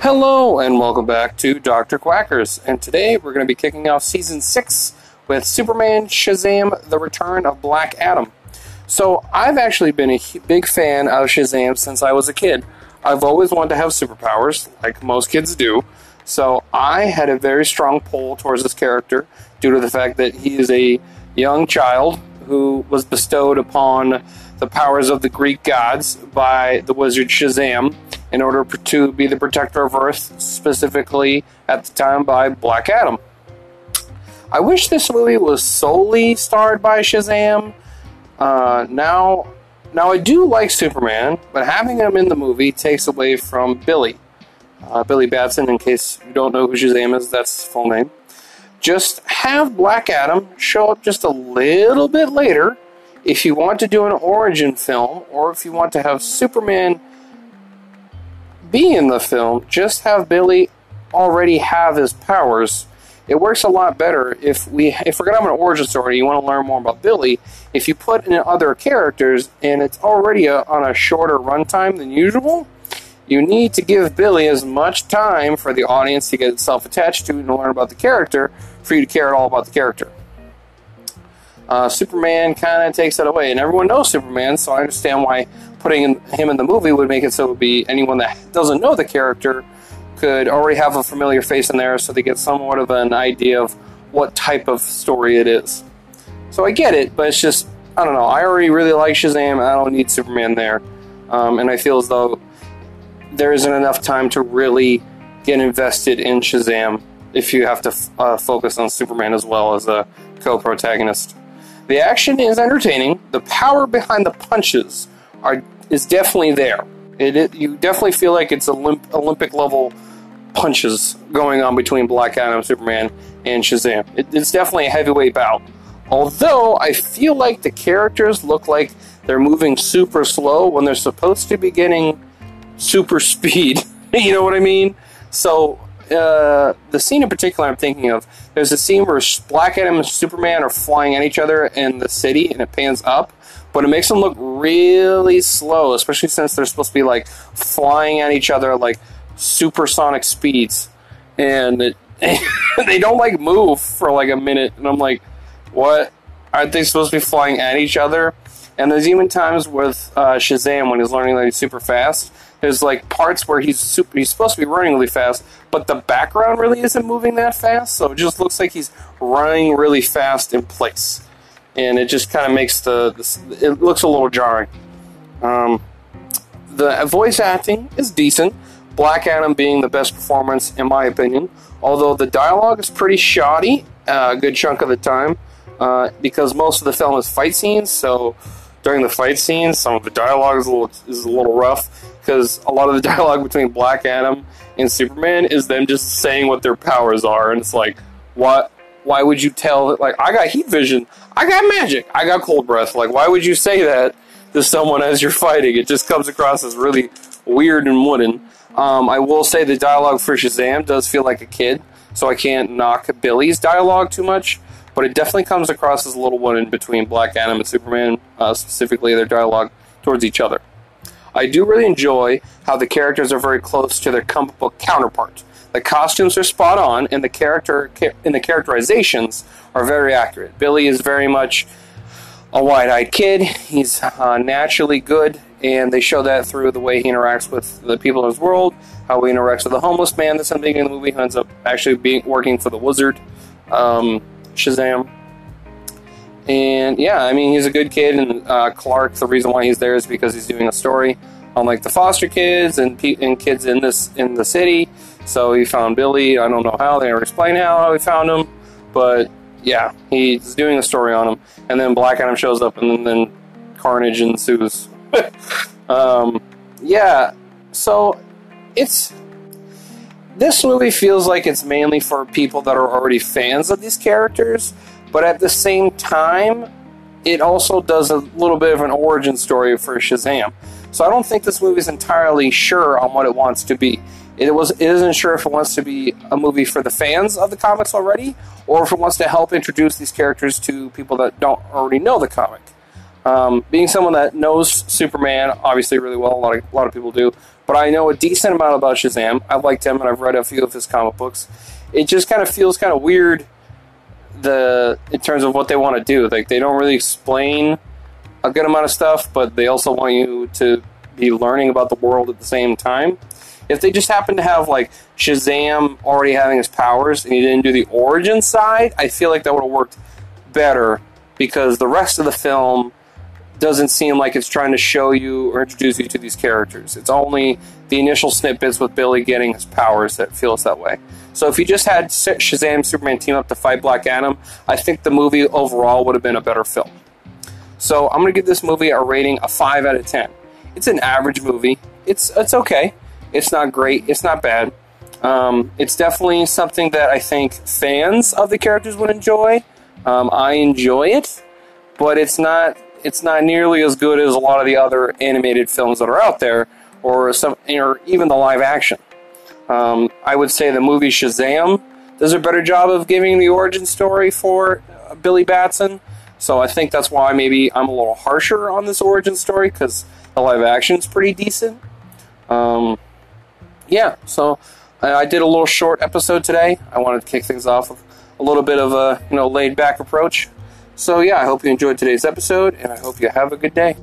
Hello, and welcome back to Dr. Quackers. And today we're going to be kicking off season 6 with Superman Shazam The Return of Black Adam. So, I've actually been a big fan of Shazam since I was a kid. I've always wanted to have superpowers, like most kids do. So, I had a very strong pull towards this character due to the fact that he is a young child who was bestowed upon the powers of the Greek gods by the wizard Shazam in order to be the protector of Earth, specifically at the time by Black Adam. I wish this movie was solely starred by Shazam. Uh, now, now I do like Superman, but having him in the movie takes away from Billy. Uh, Billy Batson, in case you don't know who Shazam is, that's his full name. Just have Black Adam show up just a little bit later if you want to do an origin film, or if you want to have Superman be in the film, just have Billy already have his powers. It works a lot better if we if we're gonna have an origin story. You want to learn more about Billy. If you put in other characters and it's already a, on a shorter runtime than usual, you need to give Billy as much time for the audience to get itself attached to and learn about the character for you to care at all about the character. Uh, Superman kind of takes that away, and everyone knows Superman, so I understand why putting in, him in the movie would make it so it would be anyone that doesn't know the character could already have a familiar face in there, so they get somewhat of an idea of what type of story it is. So I get it, but it's just I don't know. I already really like Shazam. I don't need Superman there, um, and I feel as though there isn't enough time to really get invested in Shazam if you have to f- uh, focus on Superman as well as a co-protagonist. The action is entertaining. The power behind the punches are is definitely there. It, it you definitely feel like it's Olymp- Olympic level punches going on between Black Adam, Superman, and Shazam. It, it's definitely a heavyweight bout. Although I feel like the characters look like they're moving super slow when they're supposed to be getting super speed. you know what I mean? So uh, the scene in particular I'm thinking of, there's a scene where Black Adam and Superman are flying at each other in the city, and it pans up, but it makes them look really slow, especially since they're supposed to be like flying at each other like supersonic speeds, and it, they don't like move for like a minute, and I'm like, what? Aren't they supposed to be flying at each other? And there's even times with uh, Shazam when he's learning that he's super fast. There's like parts where he's super, he's supposed to be running really fast, but the background really isn't moving that fast, so it just looks like he's running really fast in place, and it just kind of makes the, the, it looks a little jarring. Um, the voice acting is decent. Black Adam being the best performance in my opinion, although the dialogue is pretty shoddy uh, a good chunk of the time uh, because most of the film is fight scenes, so during the fight scenes, some of the dialogue is a little is a little rough because a lot of the dialogue between Black Adam and Superman is them just saying what their powers are, and it's like, what? Why would you tell? Like, I got heat vision, I got magic, I got cold breath. Like, why would you say that to someone as you're fighting? It just comes across as really weird and wooden. Um, I will say the dialogue for Shazam does feel like a kid, so I can't knock Billy's dialogue too much but it definitely comes across as a little in between Black Adam and Superman, uh, specifically their dialogue towards each other. I do really enjoy how the characters are very close to their comic book counterparts. The costumes are spot on, and the character and the characterizations are very accurate. Billy is very much a wide-eyed kid. He's uh, naturally good, and they show that through the way he interacts with the people in his world, how he interacts with the homeless man that's something in the movie, who ends up actually being working for the wizard. Um, Shazam. And yeah, I mean, he's a good kid, and uh, Clark, the reason why he's there is because he's doing a story on like the foster kids and, pe- and kids in this in the city. So he found Billy. I don't know how they never explain how, he found him, but yeah, he's doing a story on him. And then Black Adam shows up, and then, then carnage ensues. um, yeah, so it's this movie feels like it's mainly for people that are already fans of these characters, but at the same time, it also does a little bit of an origin story for Shazam. So I don't think this movie is entirely sure on what it wants to be. It was it isn't sure if it wants to be a movie for the fans of the comics already, or if it wants to help introduce these characters to people that don't already know the comic. Um, being someone that knows Superman obviously really well, a lot of a lot of people do. but I know a decent amount about Shazam. I've liked him and I've read a few of his comic books. It just kind of feels kind of weird the in terms of what they want to do. Like they don't really explain a good amount of stuff, but they also want you to be learning about the world at the same time. If they just happen to have like Shazam already having his powers and he didn't do the origin side, I feel like that would have worked better because the rest of the film doesn't seem like it's trying to show you or introduce you to these characters. It's only the initial snippets with Billy getting his powers that feels that way. So if you just had Shazam Superman team up to fight Black Adam, I think the movie overall would have been a better film. So I'm going to give this movie a rating of 5 out of 10. It's an average movie. It's it's okay. It's not great. It's not bad. Um, it's definitely something that I think fans of the characters would enjoy. Um, I enjoy it, but it's not it's not nearly as good as a lot of the other animated films that are out there, or some or even the live action. Um, I would say the movie Shazam does a better job of giving the origin story for uh, Billy Batson. So I think that's why maybe I'm a little harsher on this origin story because the live action is pretty decent. Um, yeah, so I, I, did a little short episode today. I wanted to kick things off with a little bit of a you know laid back approach. So yeah, I hope you enjoyed today's episode, and I hope you have a good day.